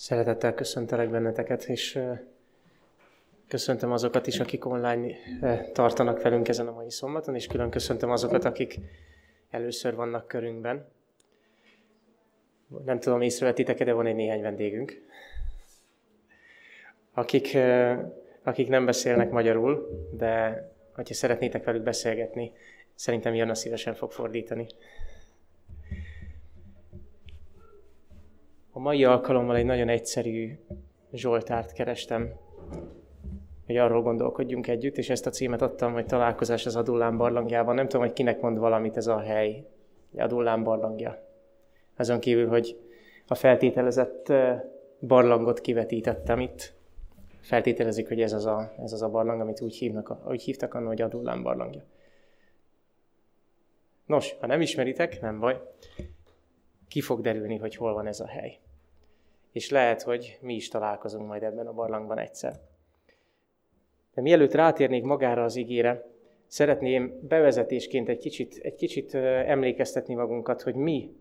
Szeretettel köszöntelek benneteket, és köszöntöm azokat is, akik online tartanak velünk ezen a mai szombaton, és külön köszöntöm azokat, akik először vannak körünkben. Nem tudom, észrevettitek de van egy néhány vendégünk, akik, akik nem beszélnek magyarul, de ha szeretnétek velük beszélgetni, szerintem Jana szívesen fog fordítani. A mai alkalommal egy nagyon egyszerű Zsoltárt kerestem, hogy arról gondolkodjunk együtt, és ezt a címet adtam, hogy találkozás az Adullám barlangjában. Nem tudom, hogy kinek mond valamit ez a hely, Adullám barlangja. Azon kívül, hogy a feltételezett barlangot kivetítettem itt. Feltételezik, hogy ez az a, ez az a barlang, amit úgy, hívnak, úgy hívtak annak, hogy Adullám barlangja. Nos, ha nem ismeritek, nem baj. Ki fog derülni, hogy hol van ez a hely és lehet, hogy mi is találkozunk majd ebben a barlangban egyszer. De mielőtt rátérnék magára az igére, szeretném bevezetésként egy kicsit, egy kicsit emlékeztetni magunkat, hogy mi,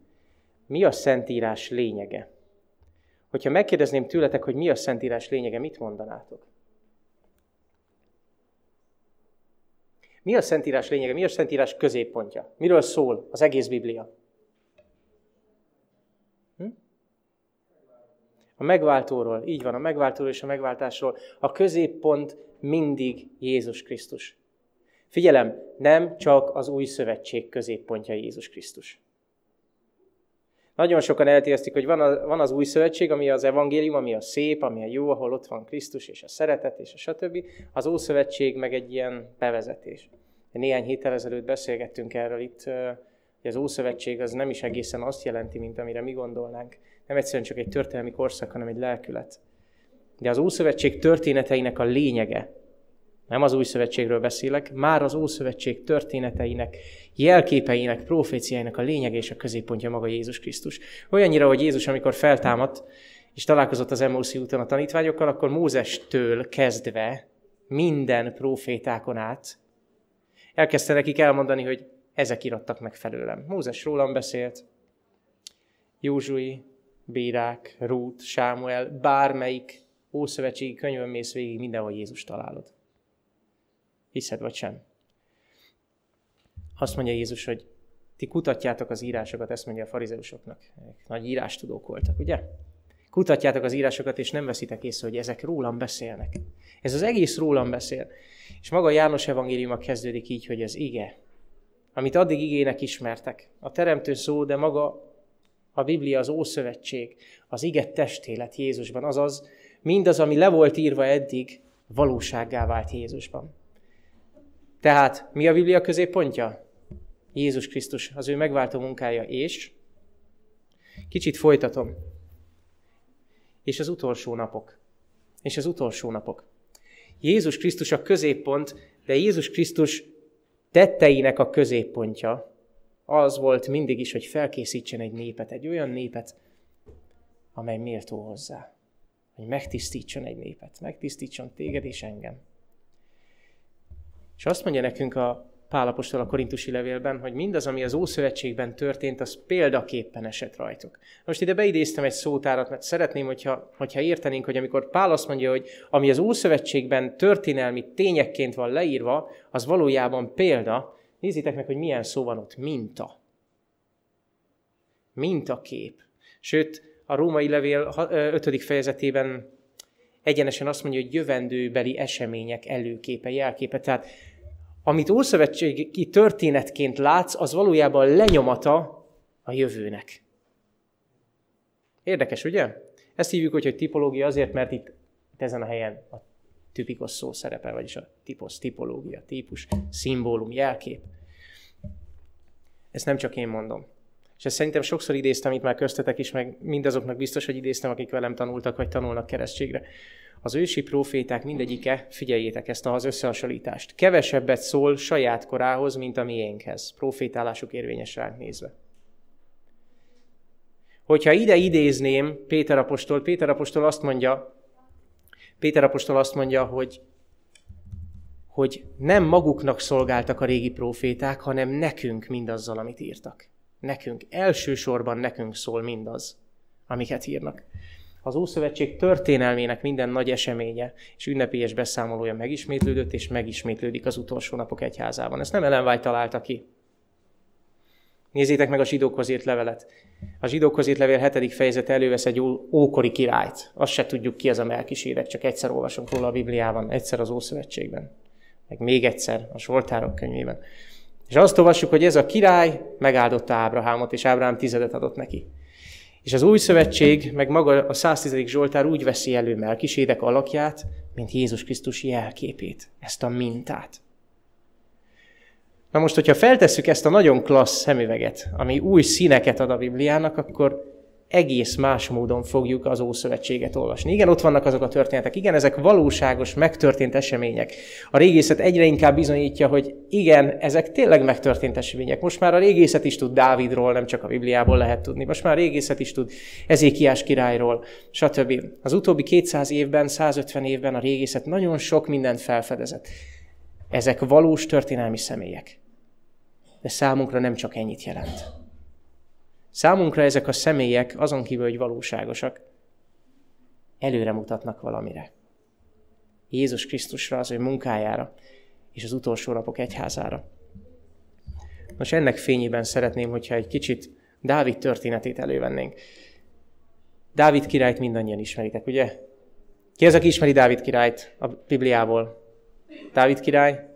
mi a Szentírás lényege. Hogyha megkérdezném tőletek, hogy mi a Szentírás lényege, mit mondanátok? Mi a Szentírás lényege? Mi a Szentírás középpontja? Miről szól az egész Biblia? A megváltóról, így van, a megváltóról és a megváltásról. A középpont mindig Jézus Krisztus. Figyelem, nem csak az új szövetség középpontja Jézus Krisztus. Nagyon sokan eltérztik, hogy van, a, van az új szövetség, ami az evangélium, ami a szép, ami a jó, ahol ott van Krisztus és a szeretet és a stb. Az ószövetség meg egy ilyen bevezetés. Néhány héttel ezelőtt beszélgettünk erről itt, hogy az Ószövetség az nem is egészen azt jelenti, mint amire mi gondolnánk nem egyszerűen csak egy történelmi korszak, hanem egy lelkület. De az Ószövetség történeteinek a lényege, nem az új szövetségről beszélek, már az Ószövetség történeteinek, jelképeinek, proféciáinak a lényege és a középpontja maga Jézus Krisztus. Olyannyira, hogy Jézus, amikor feltámadt, és találkozott az Emmauszi úton a tanítványokkal, akkor Mózestől kezdve minden profétákon át elkezdte nekik elmondani, hogy ezek irattak meg felőlem. Mózes rólam beszélt, Józsui, Bírák, Rút, Sámuel, bármelyik ószövetségi könyvön mész végig, mindenhol Jézus találod. Hiszed vagy sem? Azt mondja Jézus, hogy ti kutatjátok az írásokat, ezt mondja a farizeusoknak. Nagy írástudók voltak, ugye? Kutatjátok az írásokat, és nem veszitek észre, hogy ezek rólam beszélnek. Ez az egész rólam beszél. És maga János evangéliuma kezdődik így, hogy az ige, amit addig igének ismertek. A teremtő szó, de maga a Biblia az Ószövetség, az iget testélet Jézusban, azaz mindaz, ami le volt írva eddig, valósággá vált Jézusban. Tehát mi a Biblia középpontja? Jézus Krisztus, az ő megváltó munkája, és kicsit folytatom. És az utolsó napok. És az utolsó napok. Jézus Krisztus a középpont, de Jézus Krisztus tetteinek a középpontja az volt mindig is, hogy felkészítsen egy népet, egy olyan népet, amely méltó hozzá. Hogy megtisztítson egy népet, megtisztítson téged és engem. És azt mondja nekünk a Pálapostól a korintusi levélben, hogy mindaz, ami az Ószövetségben történt, az példaképpen esett rajtuk. Most ide beidéztem egy szótárat, mert szeretném, hogyha, hogyha értenénk, hogy amikor Pál azt mondja, hogy ami az Ószövetségben történelmi tényekként van leírva, az valójában példa, Nézzétek meg, hogy milyen szó van ott. Minta. Mintakép. Sőt, a római levél 5. fejezetében egyenesen azt mondja, hogy jövendőbeli események előképe, jelképe. Tehát amit ószövetségi történetként látsz, az valójában lenyomata a jövőnek. Érdekes, ugye? Ezt hívjuk, hogy, hogy tipológia azért, mert itt, itt ezen a helyen a tipikos szó szerepel, vagyis a tipos, tipológia, típus, szimbólum, jelkép. Ezt nem csak én mondom. És ezt szerintem sokszor idéztem itt már köztetek is, meg mindazoknak biztos, hogy idéztem, akik velem tanultak, vagy tanulnak keresztségre. Az ősi proféták mindegyike, figyeljétek ezt az összehasonlítást, kevesebbet szól saját korához, mint a miénkhez, profétálásuk érvényes ránk nézve. Hogyha ide idézném Péter apostol, Péter apostol azt mondja, Péter apostol azt mondja, hogy, hogy nem maguknak szolgáltak a régi proféták, hanem nekünk mindazzal, amit írtak. Nekünk, elsősorban nekünk szól mindaz, amiket írnak. Az Ószövetség történelmének minden nagy eseménye és ünnepélyes beszámolója megismétlődött, és megismétlődik az utolsó napok egyházában. Ezt nem Ellen White találta ki. Nézzétek meg a zsidókhoz írt levelet. A zsidókhoz írt levél 7. fejezet elővesz egy ókori királyt. Azt se tudjuk ki az a melkisérek, csak egyszer olvasunk róla a Bibliában, egyszer az Ószövetségben, meg még egyszer a Soltárok könyvében. És azt olvassuk, hogy ez a király megáldotta Ábrahámot, és Ábrahám tizedet adott neki. És az új szövetség, meg maga a 110. Zsoltár úgy veszi elő Melkisédek alakját, mint Jézus Krisztus jelképét, ezt a mintát. Na most, hogyha feltesszük ezt a nagyon klassz szemüveget, ami új színeket ad a Bibliának, akkor egész más módon fogjuk az Ószövetséget olvasni. Igen, ott vannak azok a történetek, igen, ezek valóságos, megtörtént események. A régészet egyre inkább bizonyítja, hogy igen, ezek tényleg megtörtént események. Most már a régészet is tud Dávidról, nem csak a Bibliából lehet tudni. Most már a régészet is tud Ezékiás királyról, stb. Az utóbbi 200 évben, 150 évben a régészet nagyon sok mindent felfedezett. Ezek valós történelmi személyek. De számunkra nem csak ennyit jelent. Számunkra ezek a személyek, azon kívül, hogy valóságosak, előre mutatnak valamire. Jézus Krisztusra, az ő munkájára, és az utolsó napok egyházára. Most ennek fényében szeretném, hogyha egy kicsit Dávid történetét elővennénk. Dávid királyt mindannyian ismeritek, ugye? Ki az, aki ismeri Dávid királyt a Bibliából? Dávid király?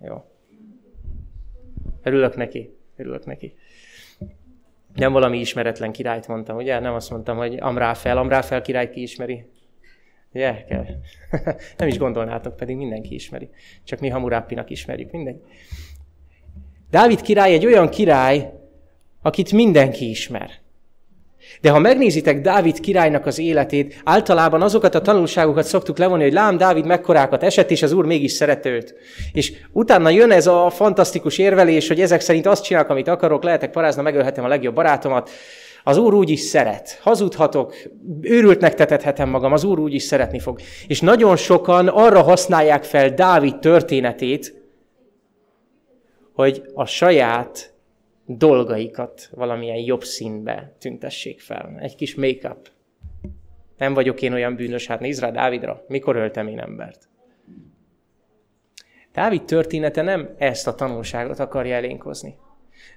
Jó. Örülök neki. Örülök neki. Nem valami ismeretlen királyt mondtam, ugye? Nem azt mondtam, hogy Amráfel. Amráfel királyt ki ismeri? Ugye? Kell. Nem is gondolnátok, pedig mindenki ismeri. Csak mi Hamurápinak ismerjük, mindegy. Dávid király egy olyan király, akit mindenki ismer. De ha megnézitek Dávid királynak az életét, általában azokat a tanulságokat szoktuk levonni, hogy lám Dávid mekkorákat esett, és az Úr mégis szerette őt. És utána jön ez a fantasztikus érvelés, hogy ezek szerint azt csinálok, amit akarok, lehetek parázna, megölhetem a legjobb barátomat, az Úr úgy is szeret. Hazudhatok, őrültnek tetethetem magam, az Úr úgy is szeretni fog. És nagyon sokan arra használják fel Dávid történetét, hogy a saját dolgaikat valamilyen jobb színbe tüntessék fel. Egy kis make-up. Nem vagyok én olyan bűnös, hát nézd rá Dávidra, mikor öltem én embert. Dávid története nem ezt a tanulságot akarja elénkozni.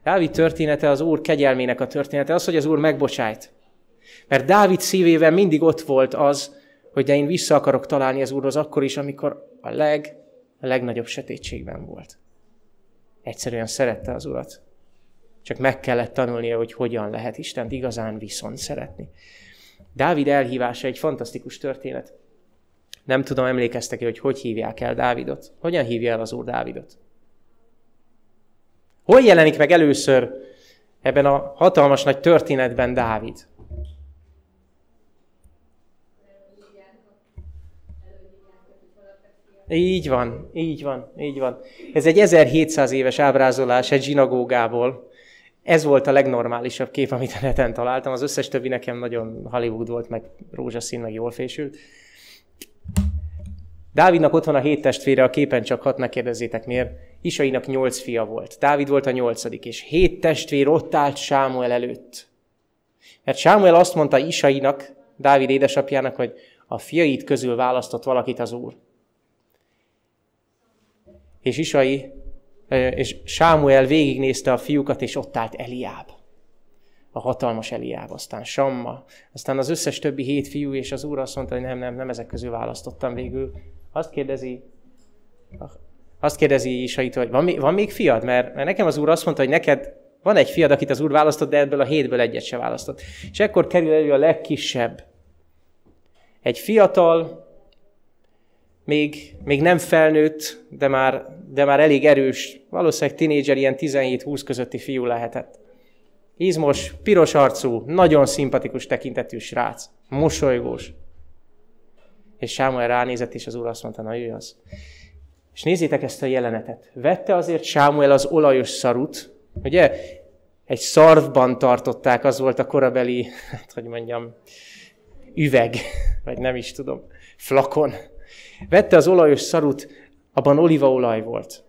Dávid története az Úr kegyelmének a története, az, hogy az Úr megbocsájt. Mert Dávid szívében mindig ott volt az, hogy de én vissza akarok találni az Úrhoz akkor is, amikor a leg, a legnagyobb sötétségben volt. Egyszerűen szerette az Urat. Csak meg kellett tanulnia, hogy hogyan lehet Istent igazán viszont szeretni. Dávid elhívása egy fantasztikus történet. Nem tudom, emlékeztek hogy hogy hívják el Dávidot? Hogyan hívja el az Úr Dávidot? Hol jelenik meg először ebben a hatalmas nagy történetben Dávid? Így van, így van, így van. Ez egy 1700 éves ábrázolás egy zsinagógából, ez volt a legnormálisabb kép, amit a neten találtam. Az összes többi nekem nagyon Hollywood volt, meg rózsaszín, meg jól fésült. Dávidnak ott van a hét testvére, a képen csak hat, ne kérdezzétek miért. Isainak nyolc fia volt. Dávid volt a nyolcadik, és hét testvér ott állt Sámuel előtt. Mert Sámuel azt mondta Isainak, Dávid édesapjának, hogy a fiait közül választott valakit az Úr. És Isai és Sámuel végignézte a fiúkat, és ott állt Eliáb. A hatalmas Eliáb, aztán Samma, aztán az összes többi hét fiú, és az úr azt mondta, hogy nem, nem, nem ezek közül választottam végül. Azt kérdezi, azt kérdezi Isait, hogy van, van még fiad? Mert, mert nekem az úr azt mondta, hogy neked van egy fiad, akit az úr választott, de ebből a hétből egyet se választott. És ekkor kerül elő a legkisebb. Egy fiatal, még, még nem felnőtt, de már, de már elég erős, valószínűleg tinédzser, ilyen 17-20 közötti fiú lehetett. Izmos, piros arcú, nagyon szimpatikus tekintetű srác, mosolygós. És Sámuel ránézett, és az úr azt mondta, na ő az. És nézzétek ezt a jelenetet. Vette azért Sámuel az olajos szarut, ugye? Egy szarvban tartották, az volt a korabeli, hát hogy mondjam, üveg, vagy nem is tudom, flakon Vette az olajos szarut, abban olívaolaj volt.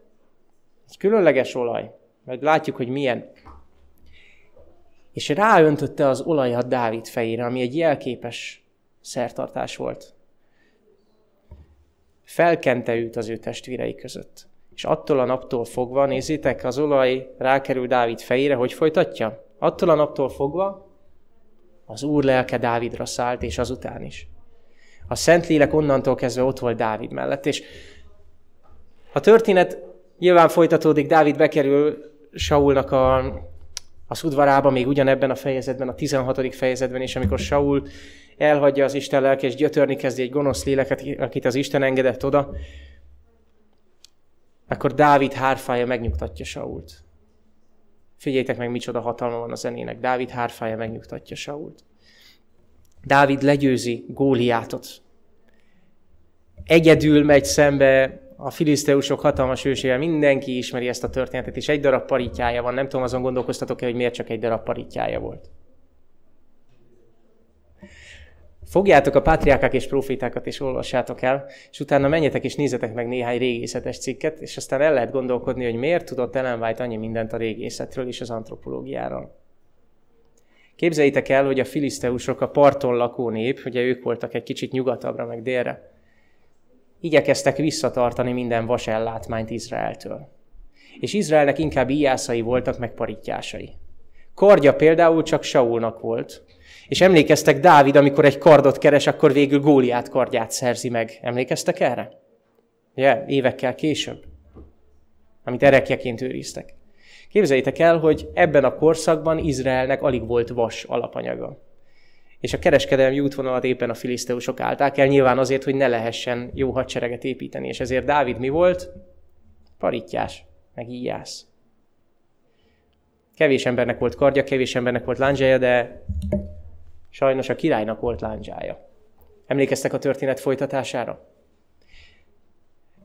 Egy különleges olaj, mert látjuk, hogy milyen. És ráöntötte az olajat Dávid fejére, ami egy jelképes szertartás volt. Felkente őt az ő testvérei között. És attól a naptól fogva, nézzétek, az olaj rákerül Dávid fejére, hogy folytatja? Attól a naptól fogva az Úr lelke Dávidra szállt, és azután is. A Szentlélek onnantól kezdve ott volt Dávid mellett, és a történet nyilván folytatódik, Dávid bekerül Saulnak a, az udvarába, még ugyanebben a fejezetben, a 16. fejezetben, és amikor Saul elhagyja az Isten lelke, és gyötörni kezdi egy gonosz léleket, akit az Isten engedett oda, akkor Dávid hárfája megnyugtatja Sault. Figyeljétek meg, micsoda hatalma van a zenének. Dávid hárfája megnyugtatja Sault. Dávid legyőzi Góliátot. Egyedül megy szembe a filiszteusok hatalmas ősével, mindenki ismeri ezt a történetet, és egy darab paritjája van. Nem tudom, azon gondolkoztatok-e, hogy miért csak egy darab paritjája volt. Fogjátok a pátriákák és profétákat és olvassátok el, és utána menjetek és nézzetek meg néhány régészetes cikket, és aztán el lehet gondolkodni, hogy miért tudott Ellen White annyi mindent a régészetről és az antropológiáról. Képzeljétek el, hogy a filiszteusok a parton lakó nép, ugye ők voltak egy kicsit nyugatabbra, meg délre, igyekeztek visszatartani minden vasellátmányt Izraeltől. És Izraelnek inkább íjászai voltak, meg paritjásai. Kardja például csak Saulnak volt, és emlékeztek Dávid, amikor egy kardot keres, akkor végül Góliát kardját szerzi meg. Emlékeztek erre? Ugye, évekkel később, amit erekjeként őriztek. Képzeljétek el, hogy ebben a korszakban Izraelnek alig volt vas alapanyaga. És a kereskedelmi útvonalat éppen a filiszteusok állták el, nyilván azért, hogy ne lehessen jó hadsereget építeni. És ezért Dávid mi volt? Parittyás, meg íjász. Kevés embernek volt kardja, kevés embernek volt lándzsája, de sajnos a királynak volt lándzsája. Emlékeztek a történet folytatására?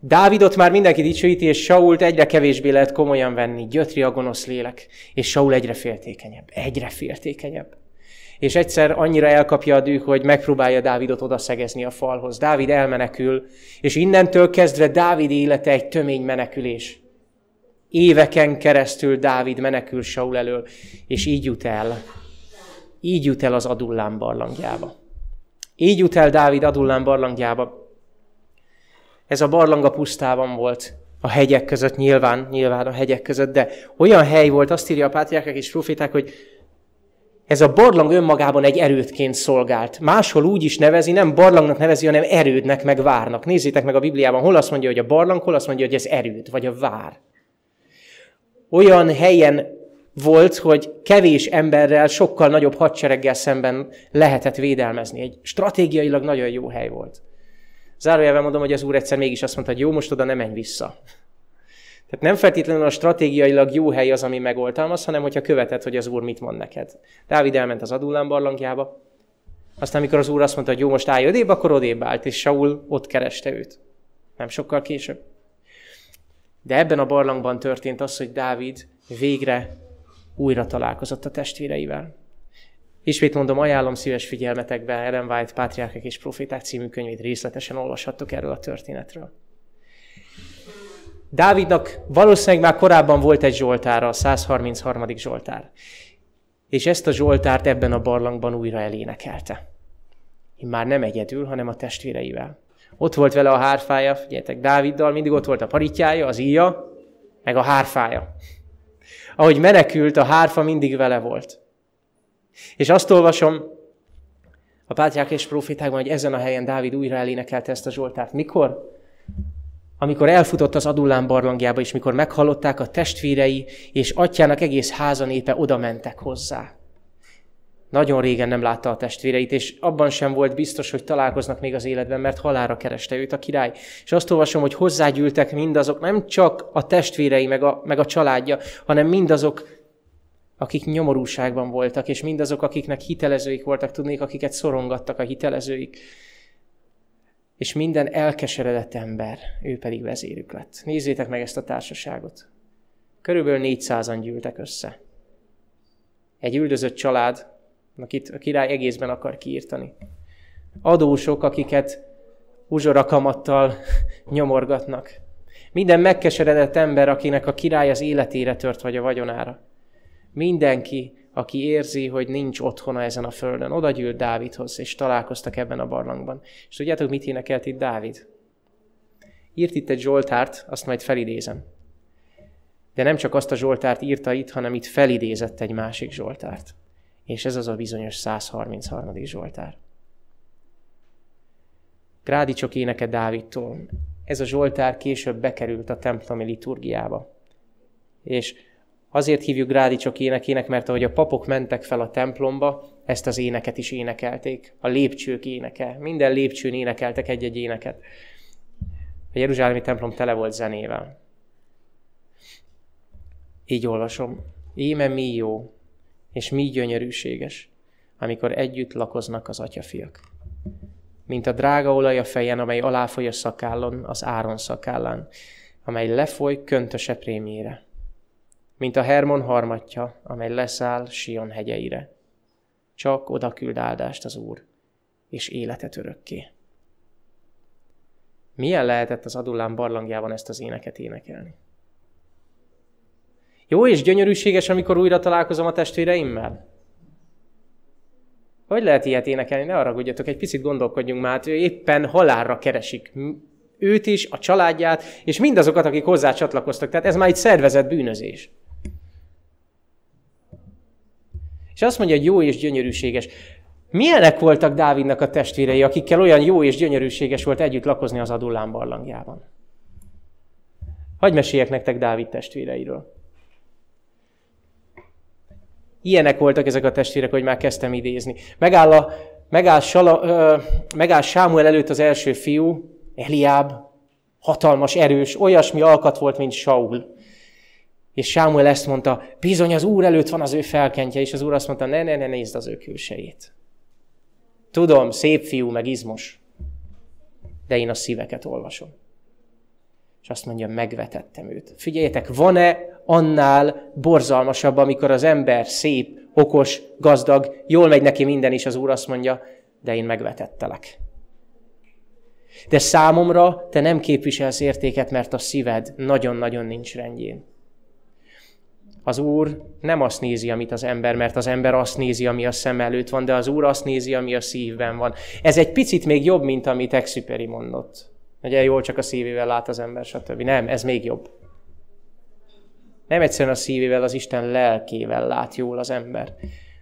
Dávidot már mindenki dicsőíti, és Sault egyre kevésbé lehet komolyan venni. Gyötri a gonosz lélek, és Saul egyre féltékenyebb, egyre féltékenyebb. És egyszer annyira elkapja a dű, hogy megpróbálja Dávidot odaszegezni a falhoz. Dávid elmenekül, és innentől kezdve Dávid élete egy tömény menekülés. Éveken keresztül Dávid menekül Saul elől, és így jut el. Így jut el az Adullám barlangjába. Így jut el Dávid Adullám barlangjába. Ez a barlang a pusztában volt, a hegyek között, nyilván, nyilván a hegyek között, de olyan hely volt, azt írja a pátriákák és proféták, hogy ez a barlang önmagában egy erődként szolgált. Máshol úgy is nevezi, nem barlangnak nevezi, hanem erődnek, meg várnak. Nézzétek meg a Bibliában, hol azt mondja, hogy a barlang, hol azt mondja, hogy ez erőd, vagy a vár. Olyan helyen volt, hogy kevés emberrel, sokkal nagyobb hadsereggel szemben lehetett védelmezni. Egy stratégiailag nagyon jó hely volt. Zárójelben mondom, hogy az úr egyszer mégis azt mondta, hogy jó, most oda nem menj vissza. Tehát nem feltétlenül a stratégiailag jó hely az, ami megoltalmaz, hanem hogyha követed, hogy az úr mit mond neked. Dávid elment az Adullám barlangjába, aztán amikor az úr azt mondta, hogy jó, most állj odébb, akkor odébb állt, és Saul ott kereste őt. Nem sokkal később. De ebben a barlangban történt az, hogy Dávid végre újra találkozott a testvéreivel. Ismét mondom, ajánlom szíves figyelmetekbe Ellen White Pátriárkek és Proféták című könyvét részletesen olvashattok erről a történetről. Dávidnak valószínűleg már korábban volt egy Zsoltára, a 133. Zsoltár. És ezt a Zsoltárt ebben a barlangban újra elénekelte. Én már nem egyedül, hanem a testvéreivel. Ott volt vele a hárfája, figyeljetek, Dáviddal mindig ott volt a paritjája, az íja, meg a hárfája. Ahogy menekült, a hárfa mindig vele volt. És azt olvasom a pátriák és profétákban, hogy ezen a helyen Dávid újra elénekelte ezt a Zsoltárt. Mikor? Amikor elfutott az Adullán barlangjába, és mikor meghallották a testvérei, és atyának egész háza népe oda mentek hozzá. Nagyon régen nem látta a testvéreit, és abban sem volt biztos, hogy találkoznak még az életben, mert halára kereste őt a király. És azt olvasom, hogy hozzágyűltek mindazok, nem csak a testvérei, meg a, meg a családja, hanem mindazok, akik nyomorúságban voltak, és mindazok, akiknek hitelezőik voltak, tudnék, akiket szorongattak a hitelezőik. És minden elkeseredett ember, ő pedig vezérük lett. Nézzétek meg ezt a társaságot. Körülbelül 400-an gyűltek össze. Egy üldözött család, akit a király egészben akar kiírtani. Adósok, akiket uzsorakamattal nyomorgatnak. Minden megkeseredett ember, akinek a király az életére tört, vagy a vagyonára. Mindenki aki érzi, hogy nincs otthona ezen a földön. Oda gyűlt Dávidhoz, és találkoztak ebben a barlangban. És tudjátok, mit énekelt itt Dávid? Írt itt egy Zsoltárt, azt majd felidézem. De nem csak azt a Zsoltárt írta itt, hanem itt felidézett egy másik Zsoltárt. És ez az a bizonyos 133. Zsoltár. Grádicsok éneke Dávidtól. Ez a Zsoltár később bekerült a templomi liturgiába. És azért hívjuk Grádicsok énekének, mert ahogy a papok mentek fel a templomba, ezt az éneket is énekelték. A lépcsők éneke. Minden lépcsőn énekeltek egy-egy éneket. A Jeruzsálemi templom tele volt zenével. Így olvasom. Éme mi jó, és mi gyönyörűséges, amikor együtt lakoznak az atyafiak. Mint a drága olaj a fejen, amely aláfoly a szakállon, az áron szakállán, amely lefoly köntöse prémjére. Mint a Hermon harmatja, amely leszáll Sion hegyeire. Csak oda küld áldást az Úr, és életet örökké. Milyen lehetett az Adullám barlangjában ezt az éneket énekelni? Jó és gyönyörűséges, amikor újra találkozom a testvéreimmel? Hogy lehet ilyet énekelni? Ne arra gudjatok, egy picit gondolkodjunk már, ő éppen halálra keresik őt is, a családját, és mindazokat, akik hozzá csatlakoztak. Tehát ez már egy szervezett bűnözés. És azt mondja, hogy jó és gyönyörűséges. Milyenek voltak Dávidnak a testvérei, akikkel olyan jó és gyönyörűséges volt együtt lakozni az Adullám barlangjában? Hagy meséljek nektek Dávid testvéreiről. Ilyenek voltak ezek a testvérek, hogy már kezdtem idézni. Megáll, a, megáll, Sala, ö, megáll Sámuel előtt az első fiú, Eliáb, hatalmas, erős, olyasmi alkat volt, mint Saul. És Sámuel ezt mondta, bizony az úr előtt van az ő felkentje, és az úr azt mondta, ne, ne, ne nézd az ő külsejét. Tudom, szép fiú, meg izmos, de én a szíveket olvasom. És azt mondja, megvetettem őt. Figyeljetek, van-e annál borzalmasabb, amikor az ember szép, okos, gazdag, jól megy neki minden, és az Úr azt mondja, de én megvetettelek. De számomra te nem képviselsz értéket, mert a szíved nagyon-nagyon nincs rendjén. Az Úr nem azt nézi, amit az ember, mert az ember azt nézi, ami a szem előtt van, de az Úr azt nézi, ami a szívben van. Ez egy picit még jobb, mint amit Exuperi mondott. Ugye jól csak a szívével lát az ember, stb. Nem, ez még jobb. Nem egyszerűen a szívével, az Isten lelkével lát jól az ember.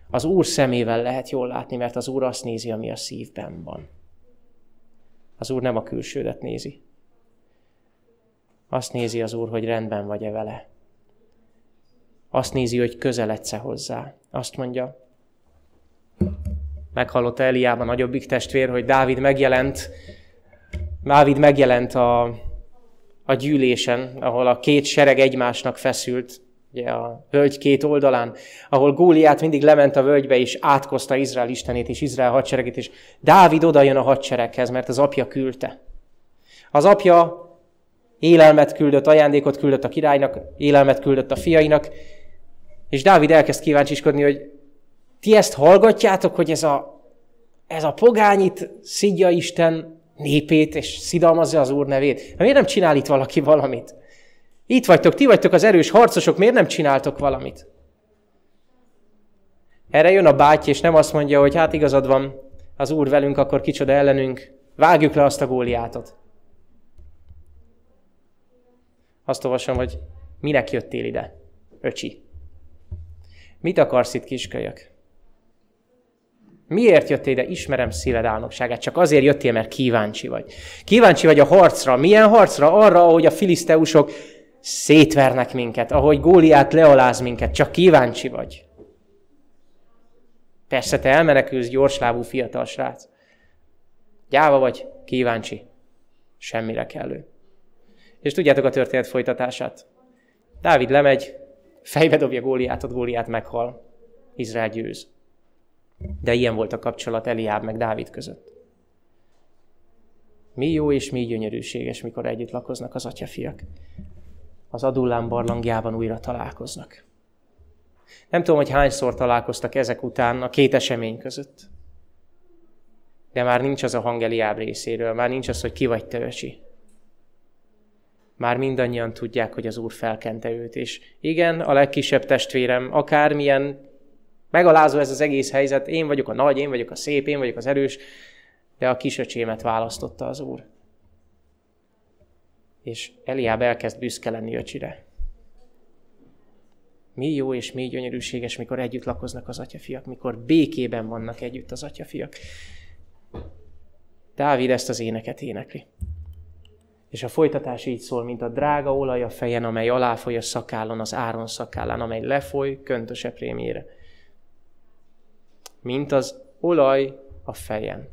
Az Úr szemével lehet jól látni, mert az Úr azt nézi, ami a szívben van. Az Úr nem a külsődet nézi. Azt nézi az Úr, hogy rendben vagy-e vele. Azt nézi, hogy közeledsz-e hozzá. Azt mondja, meghallotta Eliában nagyobbik testvér, hogy Dávid megjelent, Dávid megjelent a, a gyűlésen, ahol a két sereg egymásnak feszült, ugye a völgy két oldalán, ahol Góliát mindig lement a völgybe, és átkozta Izrael istenét és Izrael hadseregét, és Dávid oda jön a hadsereghez, mert az apja küldte. Az apja élelmet küldött, ajándékot küldött a királynak, élelmet küldött a fiainak, és Dávid elkezd kíváncsiskodni, hogy ti ezt hallgatjátok, hogy ez a, ez a pogányit szidja Isten népét, és szidalmazza az Úr nevét. Miért nem csinál itt valaki valamit? Itt vagytok, ti vagytok az erős harcosok, miért nem csináltok valamit? Erre jön a báty, és nem azt mondja, hogy hát igazad van, az Úr velünk, akkor kicsoda ellenünk, vágjuk le azt a góliátot. Azt olvasom, hogy minek jöttél ide, öcsi? Mit akarsz itt, kiskölyök? Miért jöttél ide? Ismerem szíved álnokságát. Csak azért jöttél, mert kíváncsi vagy. Kíváncsi vagy a harcra. Milyen harcra? Arra, ahogy a filiszteusok szétvernek minket, ahogy Góliát lealáz minket. Csak kíváncsi vagy. Persze te elmenekülsz gyorslábú fiatal srác. Gyáva vagy, kíváncsi. Semmire kellő. És tudjátok a történet folytatását. Dávid lemegy, fejbe dobja Góliátot, Góliát meghal. Izrael győz. De ilyen volt a kapcsolat Eliáb meg Dávid között. Mi jó és mi gyönyörűséges, mikor együtt lakoznak az atyafiak. Az Adullám barlangjában újra találkoznak. Nem tudom, hogy hányszor találkoztak ezek után a két esemény között. De már nincs az a hang Eliáb részéről, már nincs az, hogy ki vagy te öcsi. Már mindannyian tudják, hogy az Úr felkente őt, és igen, a legkisebb testvérem, akármilyen Megalázó ez az egész helyzet, én vagyok a nagy, én vagyok a szép, én vagyok az erős, de a kisöcsémet választotta az Úr. És Eliáb elkezd büszke lenni öcsire. Mi jó és mi gyönyörűséges, mikor együtt lakoznak az atyafiak, mikor békében vannak együtt az atyafiak. Dávid ezt az éneket énekli. És a folytatás így szól, mint a drága olaj a fejen, amely aláfoly a szakállon, az áron szakállán, amely lefoly köntöse prémjére. Mint az olaj a fejen.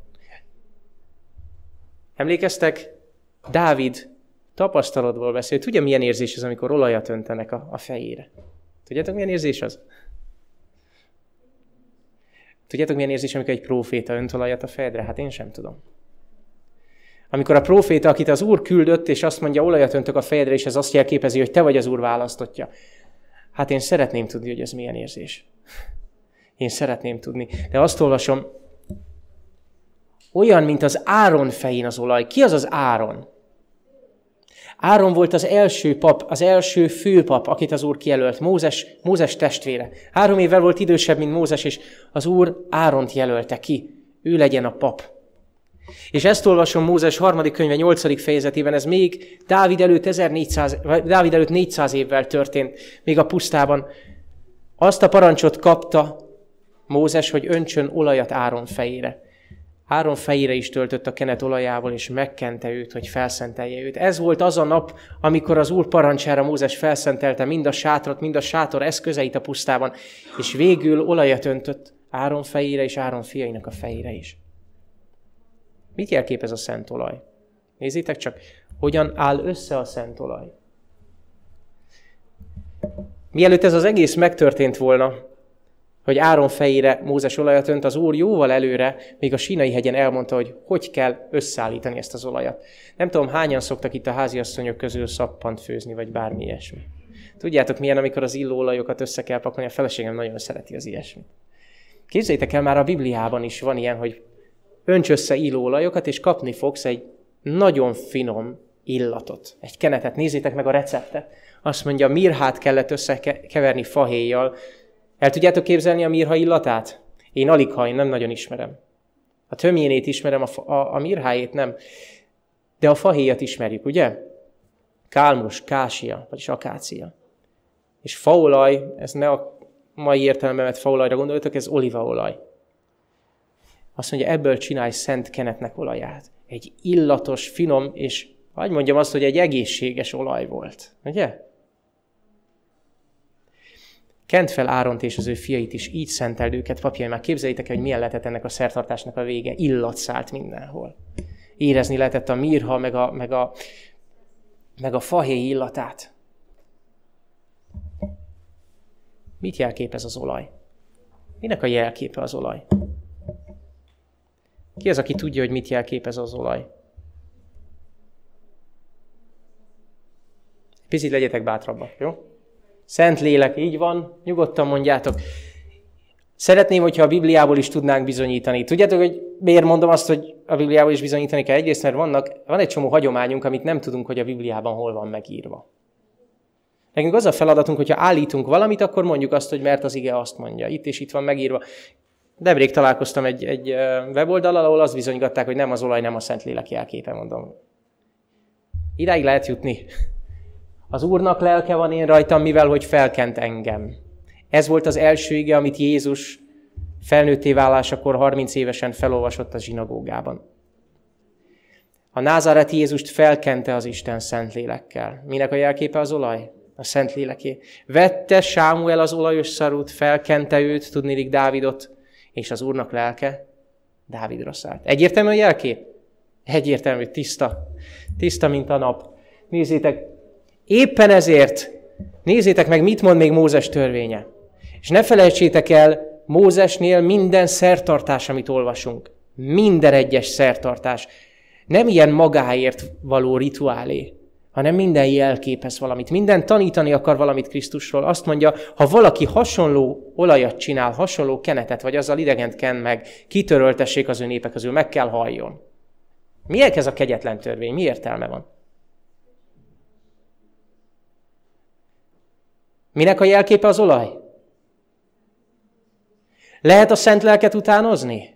Emlékeztek? Dávid tapasztalatból beszél. Tudja, milyen érzés ez, amikor olajat öntenek a, a fejére? Tudjátok, milyen érzés az? Tudjátok, milyen érzés, amikor egy próféta önt olajat a fejedre? Hát én sem tudom. Amikor a próféta, akit az Úr küldött, és azt mondja, olajat öntök a fejedre, és ez azt jelképezi, hogy te vagy az Úr választotja. Hát én szeretném tudni, hogy ez milyen érzés. Én szeretném tudni. De azt olvasom, olyan, mint az Áron fején az olaj. Ki az az Áron? Áron volt az első pap, az első főpap, akit az Úr kijelölt, Mózes, Mózes testvére. Három évvel volt idősebb, mint Mózes, és az Úr Áront jelölte ki. Ő legyen a pap. És ezt olvasom Mózes harmadik könyve 8. fejezetében, ez még Dávid előtt, 1400, Dávid előtt 400 évvel történt, még a pusztában. Azt a parancsot kapta Mózes, hogy öntsön olajat Áron fejére. Áron fejére is töltött a kenet olajával, és megkente őt, hogy felszentelje őt. Ez volt az a nap, amikor az Úr parancsára Mózes felszentelte mind a sátrat, mind a sátor eszközeit a pusztában, és végül olajat öntött Áron fejére és Áron fiainak a fejére is. Mit jelképez a szent olaj? Nézzétek csak, hogyan áll össze a szent olaj. Mielőtt ez az egész megtörtént volna, hogy Áron fejére Mózes olajat önt, az Úr jóval előre, még a sínai hegyen elmondta, hogy hogy kell összeállítani ezt az olajat. Nem tudom, hányan szoktak itt a háziasszonyok közül szappant főzni, vagy bármi ilyesmi. Tudjátok milyen, amikor az illóolajokat össze kell pakolni? A feleségem nagyon szereti az ilyesmit. Képzeljétek el, már a Bibliában is van ilyen, hogy önts össze illóolajokat, és kapni fogsz egy nagyon finom illatot. Egy kenetet. Nézzétek meg a receptet. Azt mondja, mirhát kellett összekeverni fahéjjal, el tudjátok képzelni a mirha illatát? Én alig ha, én nem nagyon ismerem. A tömjénét ismerem, a, a, a mirhájét nem. De a fahéjat ismerjük, ugye? Kálmus, kásia, vagyis akácia. És faolaj, ez ne a mai értelemben vett faolajra gondoltok, ez olívaolaj. Azt mondja, ebből csinálj szent kenetnek olaját. Egy illatos, finom, és hogy mondjam azt, hogy egy egészséges olaj volt. Ugye? Kent fel Áront és az ő fiait is, így szenteld őket, papjai, már képzeljétek el, hogy milyen lehetett ennek a szertartásnak a vége. Illat szállt mindenhol. Érezni lehetett a mirha, meg a, meg a, meg a fahéj illatát. Mit jelképez az olaj? Minek a jelképe az olaj? Ki az, aki tudja, hogy mit jelképez az olaj? Picit legyetek bátrabbak, jó? Szent lélek, így van, nyugodtan mondjátok. Szeretném, hogyha a Bibliából is tudnánk bizonyítani. Tudjátok, hogy miért mondom azt, hogy a Bibliából is bizonyítani kell? Egyrészt, mert vannak, van egy csomó hagyományunk, amit nem tudunk, hogy a Bibliában hol van megírva. Nekünk az a feladatunk, hogyha állítunk valamit, akkor mondjuk azt, hogy mert az ige azt mondja. Itt és itt van megírva. Nemrég találkoztam egy, egy weboldalal, ahol azt bizonygatták, hogy nem az olaj, nem a Szentlélek jelképe, mondom. Idáig lehet jutni. Az Úrnak lelke van én rajtam, mivel hogy felkent engem. Ez volt az első ige, amit Jézus felnőtté válásakor 30 évesen felolvasott a zsinagógában. A názáreti Jézust felkente az Isten Szentlélekkel. Minek a jelképe az olaj? A Szentléleké. Vette Sámuel az olajos szarút, felkente őt, tudnélik Dávidot, és az Úrnak lelke Dávidra szállt. Egyértelmű a jelkép? Egyértelmű, tiszta. Tiszta, mint a nap. Nézzétek, Éppen ezért nézzétek meg, mit mond még Mózes törvénye. És ne felejtsétek el, Mózesnél minden szertartás, amit olvasunk, minden egyes szertartás, nem ilyen magáért való rituálé, hanem minden jelképez valamit, minden tanítani akar valamit Krisztusról. Azt mondja, ha valaki hasonló olajat csinál, hasonló kenetet, vagy azzal idegent ken meg, kitöröltessék az ő népek közül, meg kell halljon. Miért ez a kegyetlen törvény? Mi értelme van? Minek a jelképe az olaj? Lehet a szent lelket utánozni?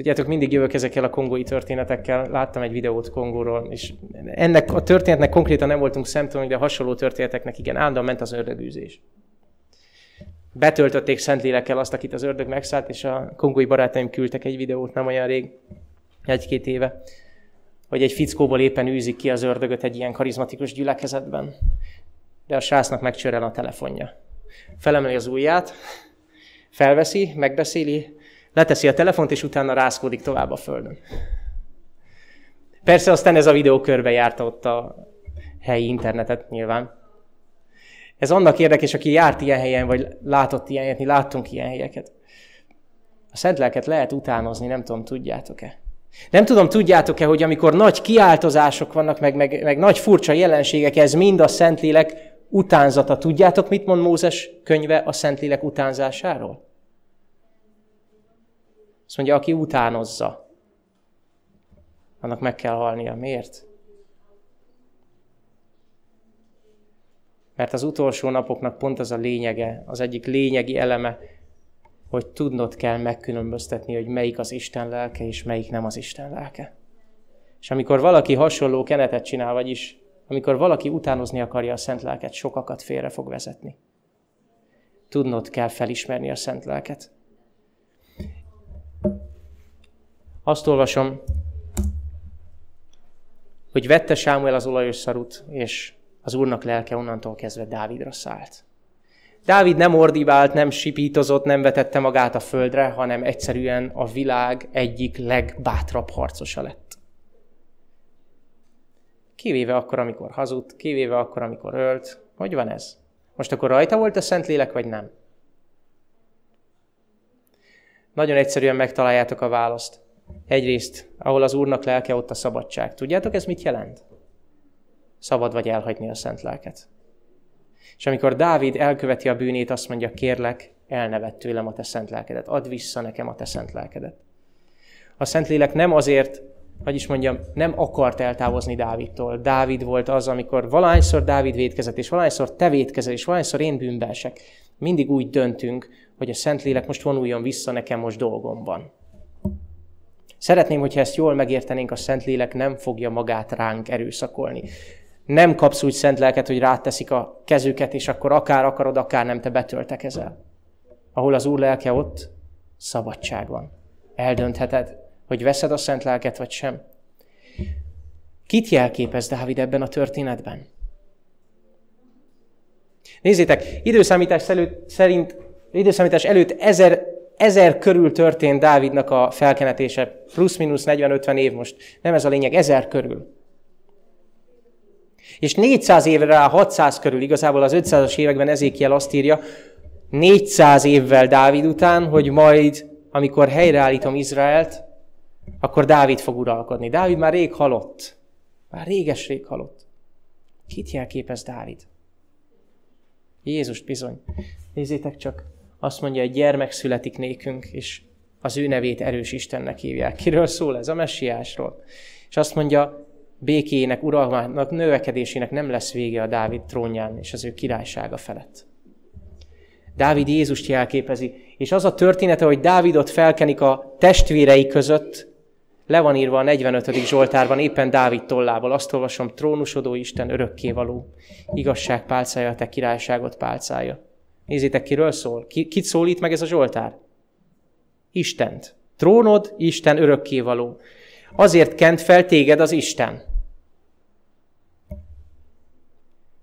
Tudjátok, mindig jövök ezekkel a kongói történetekkel. Láttam egy videót Kongóról, és ennek a történetnek konkrétan nem voltunk szemtanúk, de hasonló történeteknek igen, állandóan ment az ördögűzés. Betöltötték Szentlélekkel azt, akit az ördög megszállt, és a kongói barátaim küldtek egy videót nem olyan rég, egy-két éve, hogy egy fickóból éppen űzik ki az ördögöt egy ilyen karizmatikus gyülekezetben, de a srácnak megcsörel a telefonja. Felemeli az ujját, felveszi, megbeszéli, leteszi a telefont, és utána rászkódik tovább a földön. Persze aztán ez a videó körbe járta ott a helyi internetet nyilván. Ez annak érdekes, aki járt ilyen helyen, vagy látott ilyen helyet, mi láttunk ilyen helyeket. A szent lelket lehet utánozni, nem tudom, tudjátok-e? Nem tudom, tudjátok-e, hogy amikor nagy kiáltozások vannak, meg, meg, meg nagy furcsa jelenségek, ez mind a Szentlélek utánzata. Tudjátok, mit mond Mózes könyve a Szentlélek utánzásáról? Azt mondja, aki utánozza, annak meg kell halnia. Miért? Mert az utolsó napoknak pont az a lényege, az egyik lényegi eleme, hogy tudnod kell megkülönböztetni, hogy melyik az Isten lelke, és melyik nem az Isten lelke. És amikor valaki hasonló kenetet csinál, vagyis amikor valaki utánozni akarja a szent lelket, sokakat félre fog vezetni. Tudnod kell felismerni a szent lelket. Azt olvasom, hogy vette Sámuel az olajos szarut, és az úrnak lelke onnantól kezdve Dávidra szállt. Dávid nem ordibált, nem sipítozott, nem vetette magát a földre, hanem egyszerűen a világ egyik legbátrabb harcosa lett. Kivéve akkor, amikor hazudt, kivéve akkor, amikor ölt. Hogy van ez? Most akkor rajta volt a Szentlélek, vagy nem? Nagyon egyszerűen megtaláljátok a választ. Egyrészt, ahol az Úrnak lelke, ott a szabadság. Tudjátok, ez mit jelent? Szabad vagy elhagyni a szent lelket. És amikor Dávid elköveti a bűnét, azt mondja, kérlek, elnevett tőlem a te szent lelkedet, add vissza nekem a te szent lelkedet. A Szentlélek nem azért, hogy is mondjam, nem akart eltávozni Dávidtól. Dávid volt az, amikor valahányszor Dávid védkezett, és valahányszor te védkezel, és valahányszor én bűnbelsek. Mindig úgy döntünk, hogy a Szentlélek most vonuljon vissza, nekem most dolgom van. Szeretném, hogyha ezt jól megértenénk, a Szentlélek nem fogja magát ránk erőszakolni. Nem kapsz úgy szent lelket, hogy ráteszik a kezüket, és akkor akár akarod, akár nem, te betöltekezel. Ahol az Úr lelke ott, szabadság van. Eldöntheted, hogy veszed a szent lelket, vagy sem. Kit jelképez Dávid ebben a történetben? Nézzétek, időszámítás szerint, időszámítás előtt ezer, ezer körül történt Dávidnak a felkenetése, plusz-minusz 40-50 év most, nem ez a lényeg, ezer körül. És 400 évre rá 600 körül, igazából az 500-as években Ezékiel azt írja, 400 évvel Dávid után, hogy majd, amikor helyreállítom Izraelt, akkor Dávid fog uralkodni. Dávid már rég halott. Már réges-rég halott. Kit jelképez Dávid? Jézust bizony. Nézzétek csak, azt mondja, egy gyermek születik nékünk, és az ő nevét erős Istennek hívják. Kiről szól ez? A messiásról. És azt mondja, békéjének, uralmának, növekedésének nem lesz vége a Dávid trónján és az ő királysága felett. Dávid Jézust jelképezi, és az a története, hogy Dávidot felkenik a testvérei között, le van írva a 45. Zsoltárban, éppen Dávid tollából. Azt olvasom, trónusodó Isten örökkévaló, igazság pálcája, te királyságot pálcája. Nézzétek, kiről szól? Ki, kit szólít meg ez a Zsoltár? Istent. Trónod, Isten örökkévaló. Azért kent fel téged az Isten.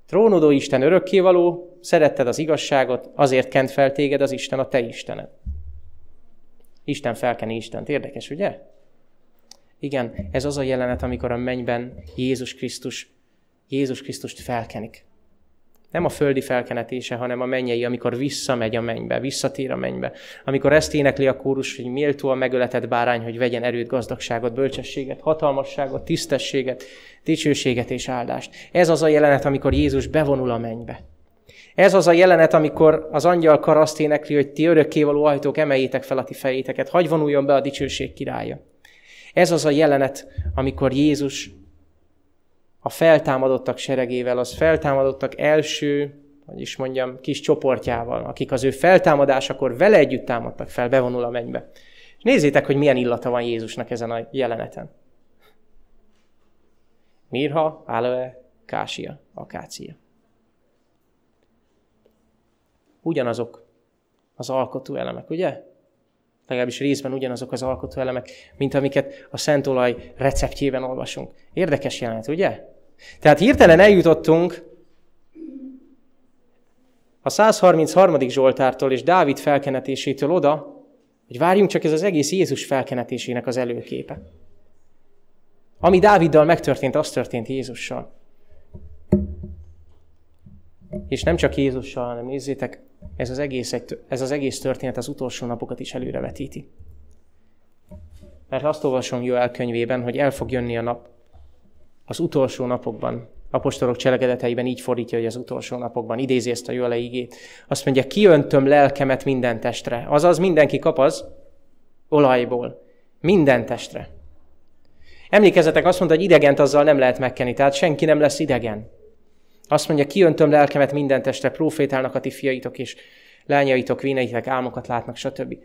Trónodó Isten örökkévaló, szeretted az igazságot, azért kent fel téged az Isten, a te Istened. Isten felkeni Istent. Érdekes, ugye? Igen, ez az a jelenet, amikor a mennyben Jézus Krisztus, Jézus Krisztust felkenik. Nem a földi felkenetése, hanem a mennyei, amikor visszamegy a mennybe, visszatér a mennybe. Amikor ezt énekli a kórus, hogy méltó a megöletett bárány, hogy vegyen erőt, gazdagságot, bölcsességet, hatalmasságot, tisztességet, dicsőséget és áldást. Ez az a jelenet, amikor Jézus bevonul a mennybe. Ez az a jelenet, amikor az angyal karaszt énekli, hogy ti örökkévaló ajtók, emeljétek fel a ti fejéteket, hagy vonuljon be a dicsőség királya. Ez az a jelenet, amikor Jézus a feltámadottak seregével, az feltámadottak első, hogy is mondjam, kis csoportjával, akik az ő feltámadásakor vele együtt támadtak fel, bevonul a mennybe. És nézzétek, hogy milyen illata van Jézusnak ezen a jeleneten. Mirha, aloe, kásia, akácia. Ugyanazok az alkotó elemek, ugye? Legalábbis részben ugyanazok az alkotó elemek, mint amiket a Szent Olaj receptjében olvasunk. Érdekes jelenet, ugye? Tehát hirtelen eljutottunk a 133. Zsoltártól és Dávid felkenetésétől oda, hogy várjunk csak ez az egész Jézus felkenetésének az előképe. Ami Dáviddal megtörtént, az történt Jézussal. És nem csak Jézussal, hanem nézzétek, ez az egész, ez az egész történet az utolsó napokat is előrevetíti. Mert azt olvasom Joel könyvében, hogy el fog jönni a nap az utolsó napokban, apostolok cselekedeteiben így fordítja, hogy az utolsó napokban idézi ezt a Joel igét. Azt mondja, kiöntöm lelkemet minden testre. Azaz mindenki kap az olajból. Minden testre. Emlékezzetek, azt mondta, hogy idegent azzal nem lehet megkenni, tehát senki nem lesz idegen. Azt mondja, kiöntöm lelkemet minden testre, profétálnak a ti fiaitok, és lányaitok, véneitek álmokat látnak, stb.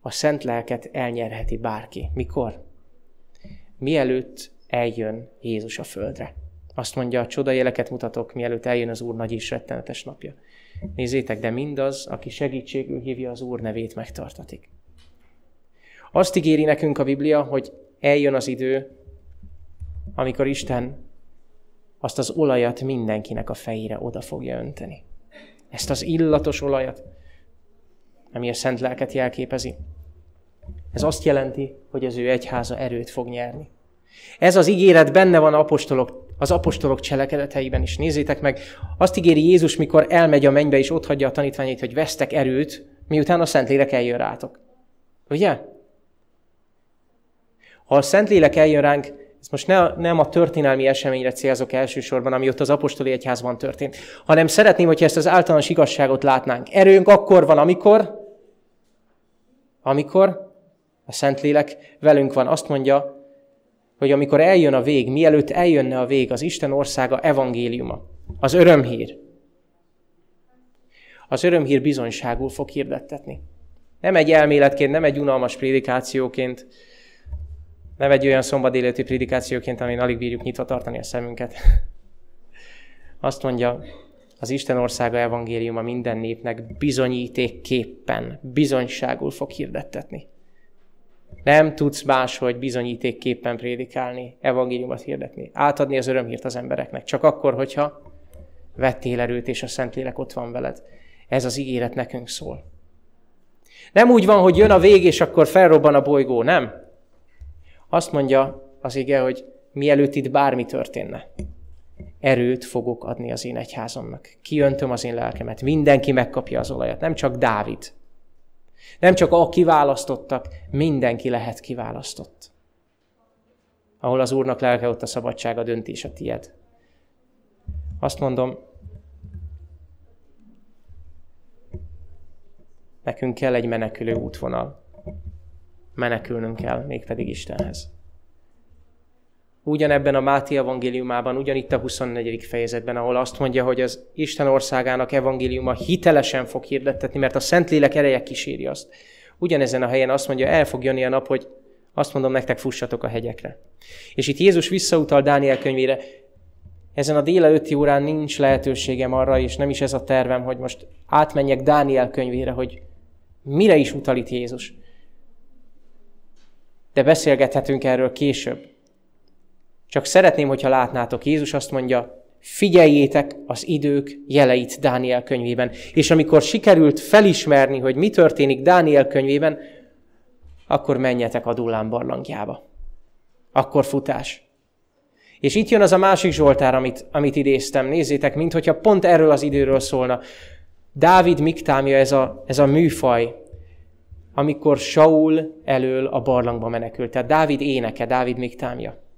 A szent lelket elnyerheti bárki. Mikor? Mielőtt eljön Jézus a földre. Azt mondja, a csodajeleket mutatok, mielőtt eljön az Úr nagy és rettenetes napja. Nézzétek, de mindaz, aki segítségül hívja az Úr nevét, megtartatik. Azt ígéri nekünk a Biblia, hogy eljön az idő, amikor Isten azt az olajat mindenkinek a fejére oda fogja önteni. Ezt az illatos olajat, ami a szent lelket jelképezi. Ez azt jelenti, hogy az ő egyháza erőt fog nyerni. Ez az ígéret benne van apostolok, az apostolok cselekedeteiben is. Nézzétek meg, azt ígéri Jézus, mikor elmegy a mennybe, és hagyja a tanítványait, hogy vesztek erőt, miután a Szentlélek eljön rátok. Ugye? Ha a Szentlélek eljön ránk, ez most ne, nem a történelmi eseményre célzok elsősorban, ami ott az apostoli egyházban történt, hanem szeretném, hogyha ezt az általános igazságot látnánk. Erőnk akkor van, amikor, amikor a Szentlélek velünk van. Azt mondja, hogy amikor eljön a vég, mielőtt eljönne a vég, az Isten országa evangéliuma, az örömhír. Az örömhír bizonyságul fog hirdettetni. Nem egy elméletként, nem egy unalmas prédikációként, nem egy olyan szombat prédikációként, amin alig bírjuk nyitva tartani a szemünket. Azt mondja, az Isten országa evangéliuma minden népnek bizonyítékképpen, bizonyságul fog hirdettetni. Nem tudsz máshogy bizonyítékképpen prédikálni, evangéliumot hirdetni, átadni az örömhírt az embereknek. Csak akkor, hogyha vettél erőt, és a Szentlélek ott van veled. Ez az ígéret nekünk szól. Nem úgy van, hogy jön a vég, és akkor felrobban a bolygó, nem. Azt mondja az ige, hogy mielőtt itt bármi történne, erőt fogok adni az én egyházamnak. Kiöntöm az én lelkemet. Mindenki megkapja az olajat, nem csak Dávid. Nem csak a kiválasztottak, mindenki lehet kiválasztott. Ahol az Úrnak lelke, ott a szabadság, a döntés a tied. Azt mondom, nekünk kell egy menekülő útvonal. Menekülnünk kell, mégpedig Istenhez. Ugyanebben a Máté evangéliumában, ugyanitt a 24. fejezetben, ahol azt mondja, hogy az Isten országának evangéliuma hitelesen fog hirdettetni, mert a Szentlélek ereje kíséri azt. Ugyanezen a helyen azt mondja, el fog jönni a nap, hogy azt mondom nektek, fussatok a hegyekre. És itt Jézus visszautal Dániel könyvére, ezen a délelőtti órán nincs lehetőségem arra, és nem is ez a tervem, hogy most átmenjek Dániel könyvére, hogy mire is utal itt Jézus. De beszélgethetünk erről később. Csak szeretném, hogyha látnátok, Jézus azt mondja, figyeljétek az idők jeleit Dániel könyvében. És amikor sikerült felismerni, hogy mi történik Dániel könyvében, akkor menjetek a Dullán barlangjába. Akkor futás. És itt jön az a másik Zsoltár, amit, amit idéztem. Nézzétek, mintha pont erről az időről szólna. Dávid miktámja ez a, ez a műfaj, amikor Saul elől a barlangba menekült. Tehát Dávid éneke, Dávid miktámja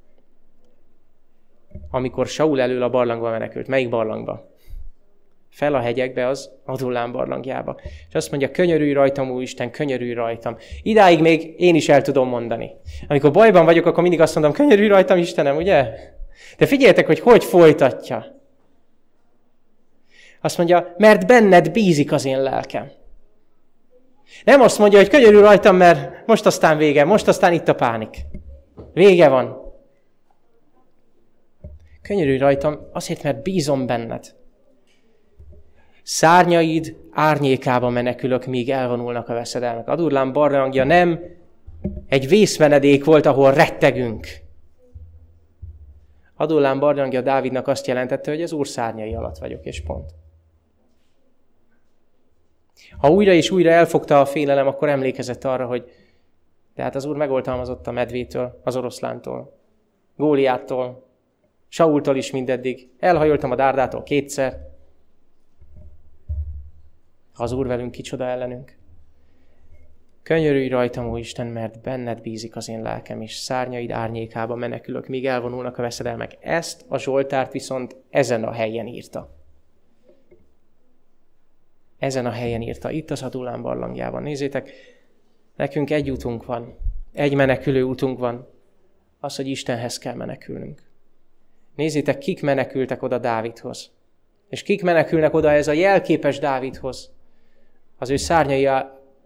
amikor Saul elől a barlangba menekült. Melyik barlangba? Fel a hegyekbe, az Adullán barlangjába. És azt mondja, könyörülj rajtam, Isten, könyörülj rajtam. Idáig még én is el tudom mondani. Amikor bajban vagyok, akkor mindig azt mondom, könyörülj rajtam, Istenem, ugye? De figyeljetek, hogy hogy folytatja. Azt mondja, mert benned bízik az én lelkem. Nem azt mondja, hogy könyörű rajtam, mert most aztán vége, most aztán itt a pánik. Vége van. Könyörű rajtam azért, mert bízom benned. Szárnyaid árnyékába menekülök, míg elvonulnak a veszedelmek. Adurlán barlangja nem egy vészmenedék volt, ahol rettegünk. Adullám barlangja Dávidnak azt jelentette, hogy az úr szárnyai alatt vagyok, és pont. Ha újra és újra elfogta a félelem, akkor emlékezett arra, hogy tehát az úr megoltalmazott a medvétől, az oroszlántól, Góliáttól, Saultól is mindeddig. Elhajoltam a dárdától kétszer. Az úr velünk, kicsoda ellenünk. Könyörülj rajtam, ó Isten, mert benned bízik az én lelkem, és szárnyaid árnyékába menekülök, míg elvonulnak a veszedelmek. Ezt a Zsoltárt viszont ezen a helyen írta. Ezen a helyen írta, itt az Adulán barlangjában. Nézzétek, nekünk egy útunk van, egy menekülő útunk van, az, hogy Istenhez kell menekülnünk. Nézzétek, kik menekültek oda Dávidhoz. És kik menekülnek oda ez a jelképes Dávidhoz. Az ő szárnyai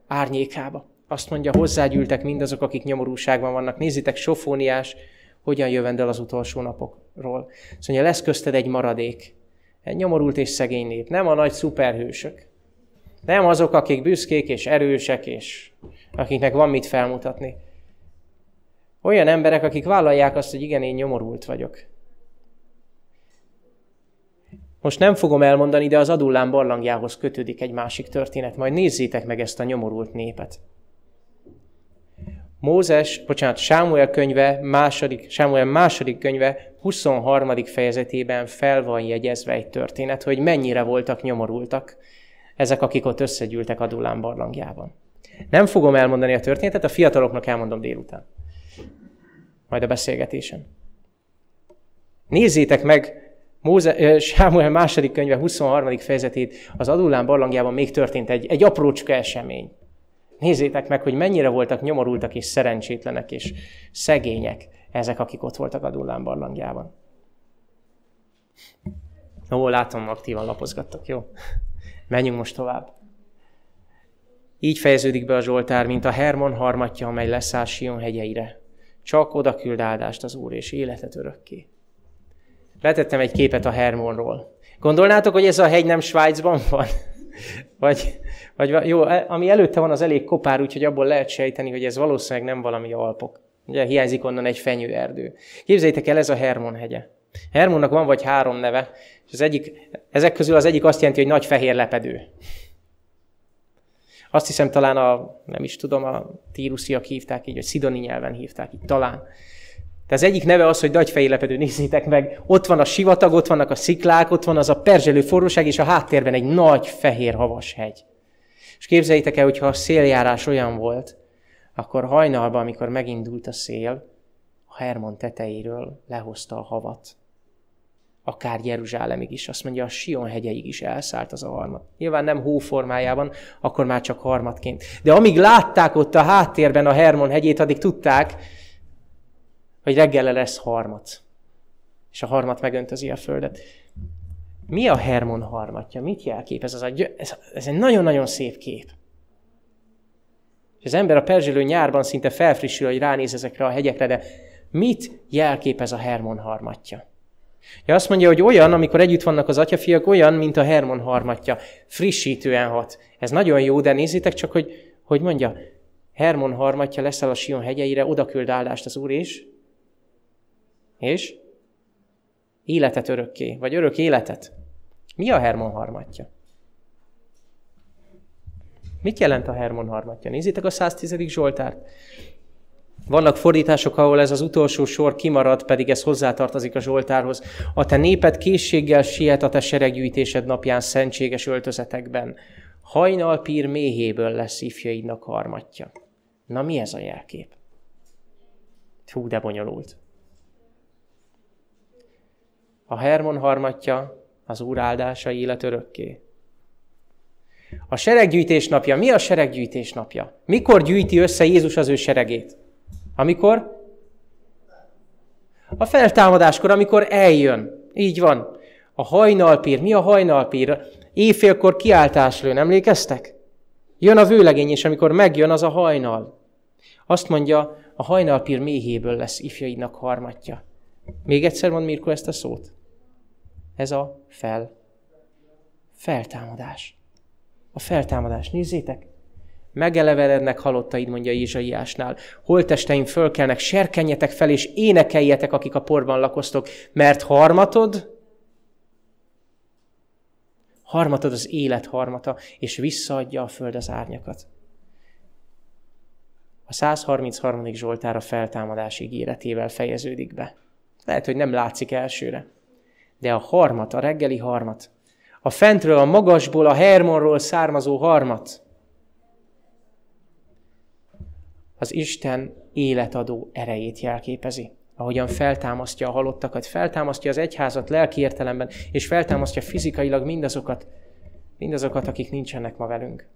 árnyékába. Azt mondja, hozzágyűltek mindazok, akik nyomorúságban vannak. Nézzétek, Sofóniás hogyan jövendel az utolsó napokról. Azt mondja, lesz közted egy maradék. Egy nyomorult és szegény nép. Nem a nagy szuperhősök. Nem azok, akik büszkék és erősek, és akiknek van mit felmutatni. Olyan emberek, akik vállalják azt, hogy igen, én nyomorult vagyok. Most nem fogom elmondani, de az Adullán barlangjához kötődik egy másik történet. Majd nézzétek meg ezt a nyomorult népet. Mózes, bocsánat, Sámuel könyve, második, Sámuel második könyve 23. fejezetében fel van jegyezve egy történet, hogy mennyire voltak nyomorultak ezek, akik ott összegyűltek Adullán barlangjában. Nem fogom elmondani a történetet, a fiataloknak elmondom délután. Majd a beszélgetésen. Nézzétek meg Móze, Sámuel második könyve 23. fejezetét, az Adulán barlangjában még történt egy, egy aprócska esemény. Nézzétek meg, hogy mennyire voltak nyomorultak és szerencsétlenek és szegények ezek, akik ott voltak Adulán barlangjában. Ó, látom, aktívan lapozgattak, jó? Menjünk most tovább. Így fejeződik be a Zsoltár, mint a Hermon harmatja, amely leszáll Sion hegyeire. Csak oda küld áldást az Úr, és életet örökké. Letettem egy képet a Hermonról. Gondolnátok, hogy ez a hegy nem Svájcban van? Vagy, vagy jó, e, ami előtte van, az elég kopár, úgyhogy abból lehet sejteni, hogy ez valószínűleg nem valami Alpok. Ugye hiányzik onnan egy fenyőerdő. Képzeljétek el, ez a Hermon hegye. Hermonnak van vagy három neve, és az egyik, ezek közül az egyik azt jelenti, hogy nagy fehér lepedő. Azt hiszem talán a, nem is tudom, a tírusziak hívták így, vagy szidoni nyelven hívták így, talán. De az egyik neve az, hogy nagy lepedő, nézzétek meg, ott van a sivatag, ott vannak a sziklák, ott van az a perzselő forróság, és a háttérben egy nagy fehér havas hegy. És képzeljétek el, hogyha a széljárás olyan volt, akkor hajnalban, amikor megindult a szél, a Hermon tetejéről lehozta a havat. Akár Jeruzsálemig is, azt mondja, a Sion hegyeig is elszállt az a harmat. Nyilván nem hó formájában, akkor már csak harmatként. De amíg látták ott a háttérben a Hermon hegyét, addig tudták, hogy reggelre lesz harmat. És a harmat megöntözi a földet. Mi a Hermon harmatja? Mit jelképez az a ez, ez egy nagyon-nagyon szép kép. És az ember a perzselő nyárban szinte felfrissül, hogy ránéz ezekre a hegyekre, de mit jelképez a Hermon harmatja? Ja, azt mondja, hogy olyan, amikor együtt vannak az atyafiak, olyan, mint a Hermon harmatja. Frissítően hat. Ez nagyon jó, de nézzétek csak, hogy, hogy mondja, Hermon harmatja leszel a Sion hegyeire, oda küld áldást az Úr, és és életet örökké, vagy örök életet. Mi a Hermon harmatja? Mit jelent a Hermon harmatja? Nézzétek a 110. Zsoltárt. Vannak fordítások, ahol ez az utolsó sor kimarad, pedig ez hozzátartozik a Zsoltárhoz. A te néped készséggel siet a te sereggyűjtésed napján szentséges öltözetekben. Hajnalpír méhéből lesz ifjaidnak harmatja. Na mi ez a jelkép? Hú, de bonyolult. A Hermon harmatja, az Úr áldása élet örökké. A sereggyűjtés napja. Mi a sereggyűjtés napja? Mikor gyűjti össze Jézus az ő seregét? Amikor? A feltámadáskor, amikor eljön. Így van. A hajnalpír. Mi a hajnalpír? Éjfélkor kiáltás lőn, emlékeztek? Jön a vőlegény, és amikor megjön, az a hajnal. Azt mondja, a hajnalpír méhéből lesz ifjaidnak harmatja. Még egyszer mond Mirko ezt a szót. Ez a fel. Feltámadás. A feltámadás. Nézzétek! Megeleverednek halottaid, mondja Ézsaiásnál. Holtesteim fölkelnek, serkenjetek fel, és énekeljetek, akik a porban lakoztok, mert harmatod, harmatod az élet harmata, és visszaadja a föld az árnyakat. A 133. Zsoltár a feltámadás ígéretével fejeződik be. Lehet, hogy nem látszik elsőre. De a harmat, a reggeli harmat, a fentről, a magasból, a Hermonról származó harmat, az Isten életadó erejét jelképezi. Ahogyan feltámasztja a halottakat, feltámasztja az egyházat lelki értelemben, és feltámasztja fizikailag mindazokat, mindazokat, akik nincsenek ma velünk.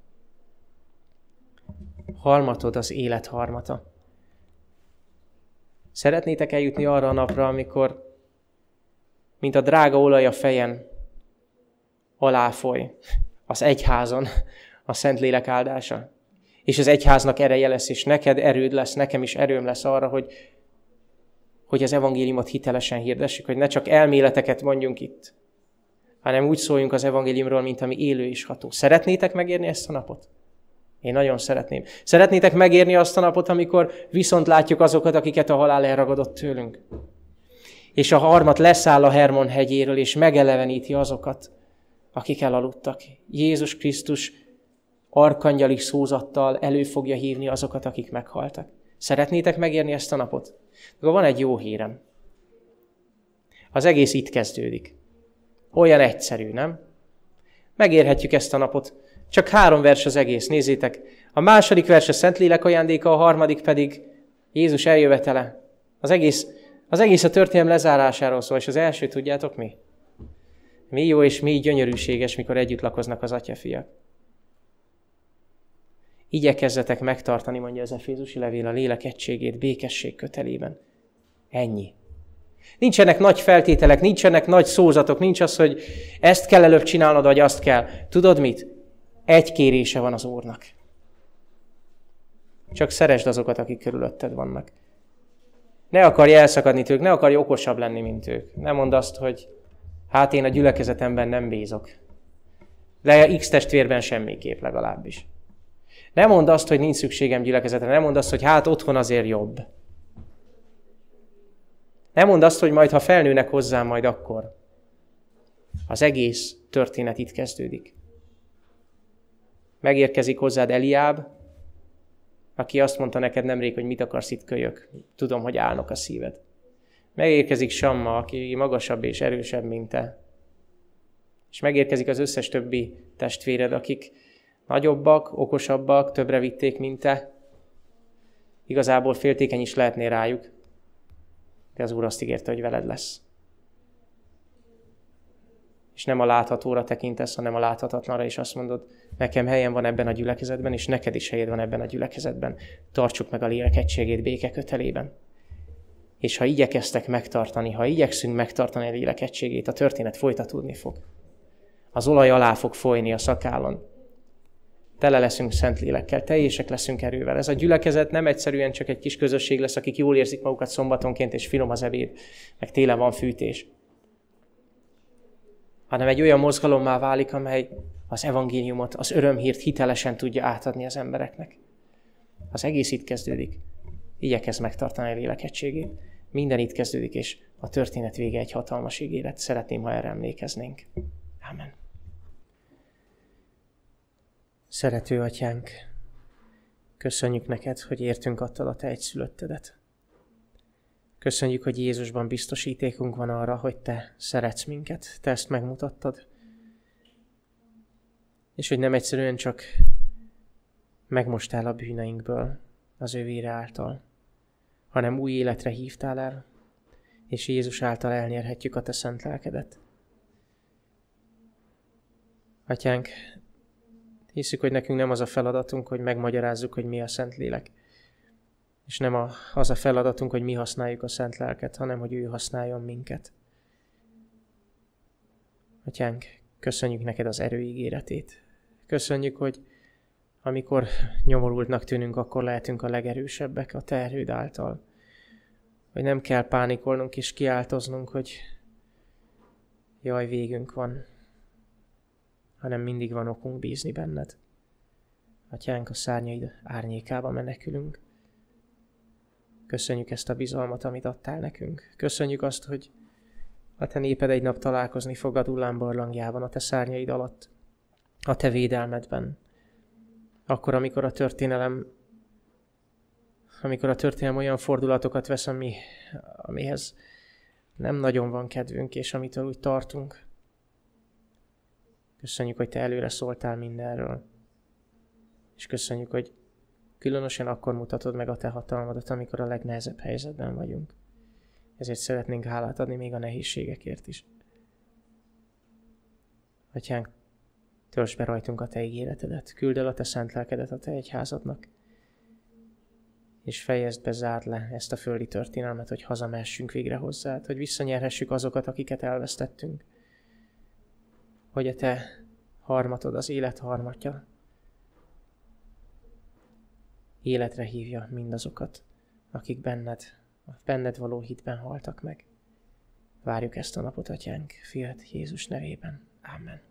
Harmatod az élet harmata. Szeretnétek eljutni arra a napra, amikor, mint a drága olaj a fejen, aláfoly az egyházon a Szentlélek áldása? és az egyháznak ereje lesz, és neked erőd lesz, nekem is erőm lesz arra, hogy, hogy az evangéliumot hitelesen hirdessük, hogy ne csak elméleteket mondjunk itt, hanem úgy szóljunk az evangéliumról, mint ami élő és ható. Szeretnétek megérni ezt a napot? Én nagyon szeretném. Szeretnétek megérni azt a napot, amikor viszont látjuk azokat, akiket a halál elragadott tőlünk? És a harmat leszáll a Hermon hegyéről, és megeleveníti azokat, akik elaludtak. Jézus Krisztus arkangyali szózattal elő fogja hívni azokat, akik meghaltak. Szeretnétek megérni ezt a napot? De van egy jó hírem. Az egész itt kezdődik. Olyan egyszerű, nem? Megérhetjük ezt a napot. Csak három vers az egész, nézzétek. A második vers a Szentlélek ajándéka, a harmadik pedig Jézus eljövetele. Az egész, az egész a történelem lezárásáról szól, és az első tudjátok mi? Mi jó és mi gyönyörűséges, mikor együtt lakoznak az atyafiak. Igyekezzetek megtartani, mondja az Efézusi levél, a lélek egységét békesség kötelében. Ennyi. Nincsenek nagy feltételek, nincsenek nagy szózatok, nincs az, hogy ezt kell előbb csinálnod, vagy azt kell. Tudod mit? Egy kérése van az Úrnak. Csak szeresd azokat, akik körülötted vannak. Ne akarj elszakadni tőlük, ne akarj okosabb lenni, mint ők. Ne mondd azt, hogy hát én a gyülekezetemben nem bízok. De X testvérben semmiképp legalábbis. Nem mondd azt, hogy nincs szükségem gyülekezetre, nem mondd azt, hogy hát otthon azért jobb. Nem mondd azt, hogy majd, ha felnőnek hozzám, majd akkor. Az egész történet itt kezdődik. Megérkezik hozzád Eliáb, aki azt mondta neked nemrég, hogy mit akarsz itt kölyök. Tudom, hogy állnak a szíved. Megérkezik Samma, aki magasabb és erősebb, mint te. És megérkezik az összes többi testvéred, akik Nagyobbak, okosabbak, többre vitték, mint te. Igazából féltékeny is lehetnél rájuk, de az Úr azt ígérte, hogy veled lesz. És nem a láthatóra tekintesz, hanem a láthatatlanra, és azt mondod, nekem helyem van ebben a gyülekezetben, és neked is helyed van ebben a gyülekezetben. Tartsuk meg a lélek egységét béke kötelében. És ha igyekeztek megtartani, ha igyekszünk megtartani a lélek egységét, a történet folytatódni fog. Az olaj alá fog folyni a szakállon. Tele leszünk szent lélekkel, teljesek leszünk erővel. Ez a gyülekezet nem egyszerűen csak egy kis közösség lesz, akik jól érzik magukat szombatonként, és finom az ebéd, meg télen van fűtés. Hanem egy olyan mozgalommá válik, amely az evangéliumot, az örömhírt hitelesen tudja átadni az embereknek. Az egész itt kezdődik. Igyekezz megtartani a lélekegységét. Minden itt kezdődik, és a történet vége egy hatalmas ígéret. Szeretném, ha erre emlékeznénk. Amen. Szerető atyánk, köszönjük neked, hogy értünk attól a te egyszülöttedet. Köszönjük, hogy Jézusban biztosítékunk van arra, hogy te szeretsz minket, te ezt megmutattad. És hogy nem egyszerűen csak megmostál a bűneinkből az ő vére által, hanem új életre hívtál el, és Jézus által elnyerhetjük a te szent lelkedet. Atyánk, Hiszük, hogy nekünk nem az a feladatunk, hogy megmagyarázzuk, hogy mi a Szentlélek. És nem a, az a feladatunk, hogy mi használjuk a szent lelket, hanem hogy ő használjon minket. Atyánk, köszönjük neked az erőígéretét. Köszönjük, hogy amikor nyomorultnak tűnünk, akkor lehetünk a legerősebbek a te erőd által. Hogy nem kell pánikolnunk és kiáltoznunk, hogy jaj, végünk van, hanem mindig van okunk bízni benned. Atyánk, a szárnyaid árnyékába menekülünk. Köszönjük ezt a bizalmat, amit adtál nekünk. Köszönjük azt, hogy a te néped egy nap találkozni fog a Dullán barlangjában, a te szárnyaid alatt, a te védelmedben. Akkor, amikor a történelem amikor a történelem olyan fordulatokat vesz, ami, amihez nem nagyon van kedvünk, és amitől úgy tartunk. Köszönjük, hogy Te előre szóltál mindenről. És köszönjük, hogy különösen akkor mutatod meg a Te hatalmadat, amikor a legnehezebb helyzetben vagyunk. Ezért szeretnénk hálát adni még a nehézségekért is. Atyánk, törzs be rajtunk a Te ígéretedet, küld el a Te szent lelkedet a Te egyházadnak, és fejezd be, zárd le ezt a földi történelmet, hogy hazamessünk végre hozzád, hogy visszanyerhessük azokat, akiket elvesztettünk. Hogy a te harmatod, az élet harmatja, életre hívja mindazokat, akik benned, a benned való hitben haltak meg. Várjuk ezt a napot, Atyánk, fiat Jézus nevében. Amen.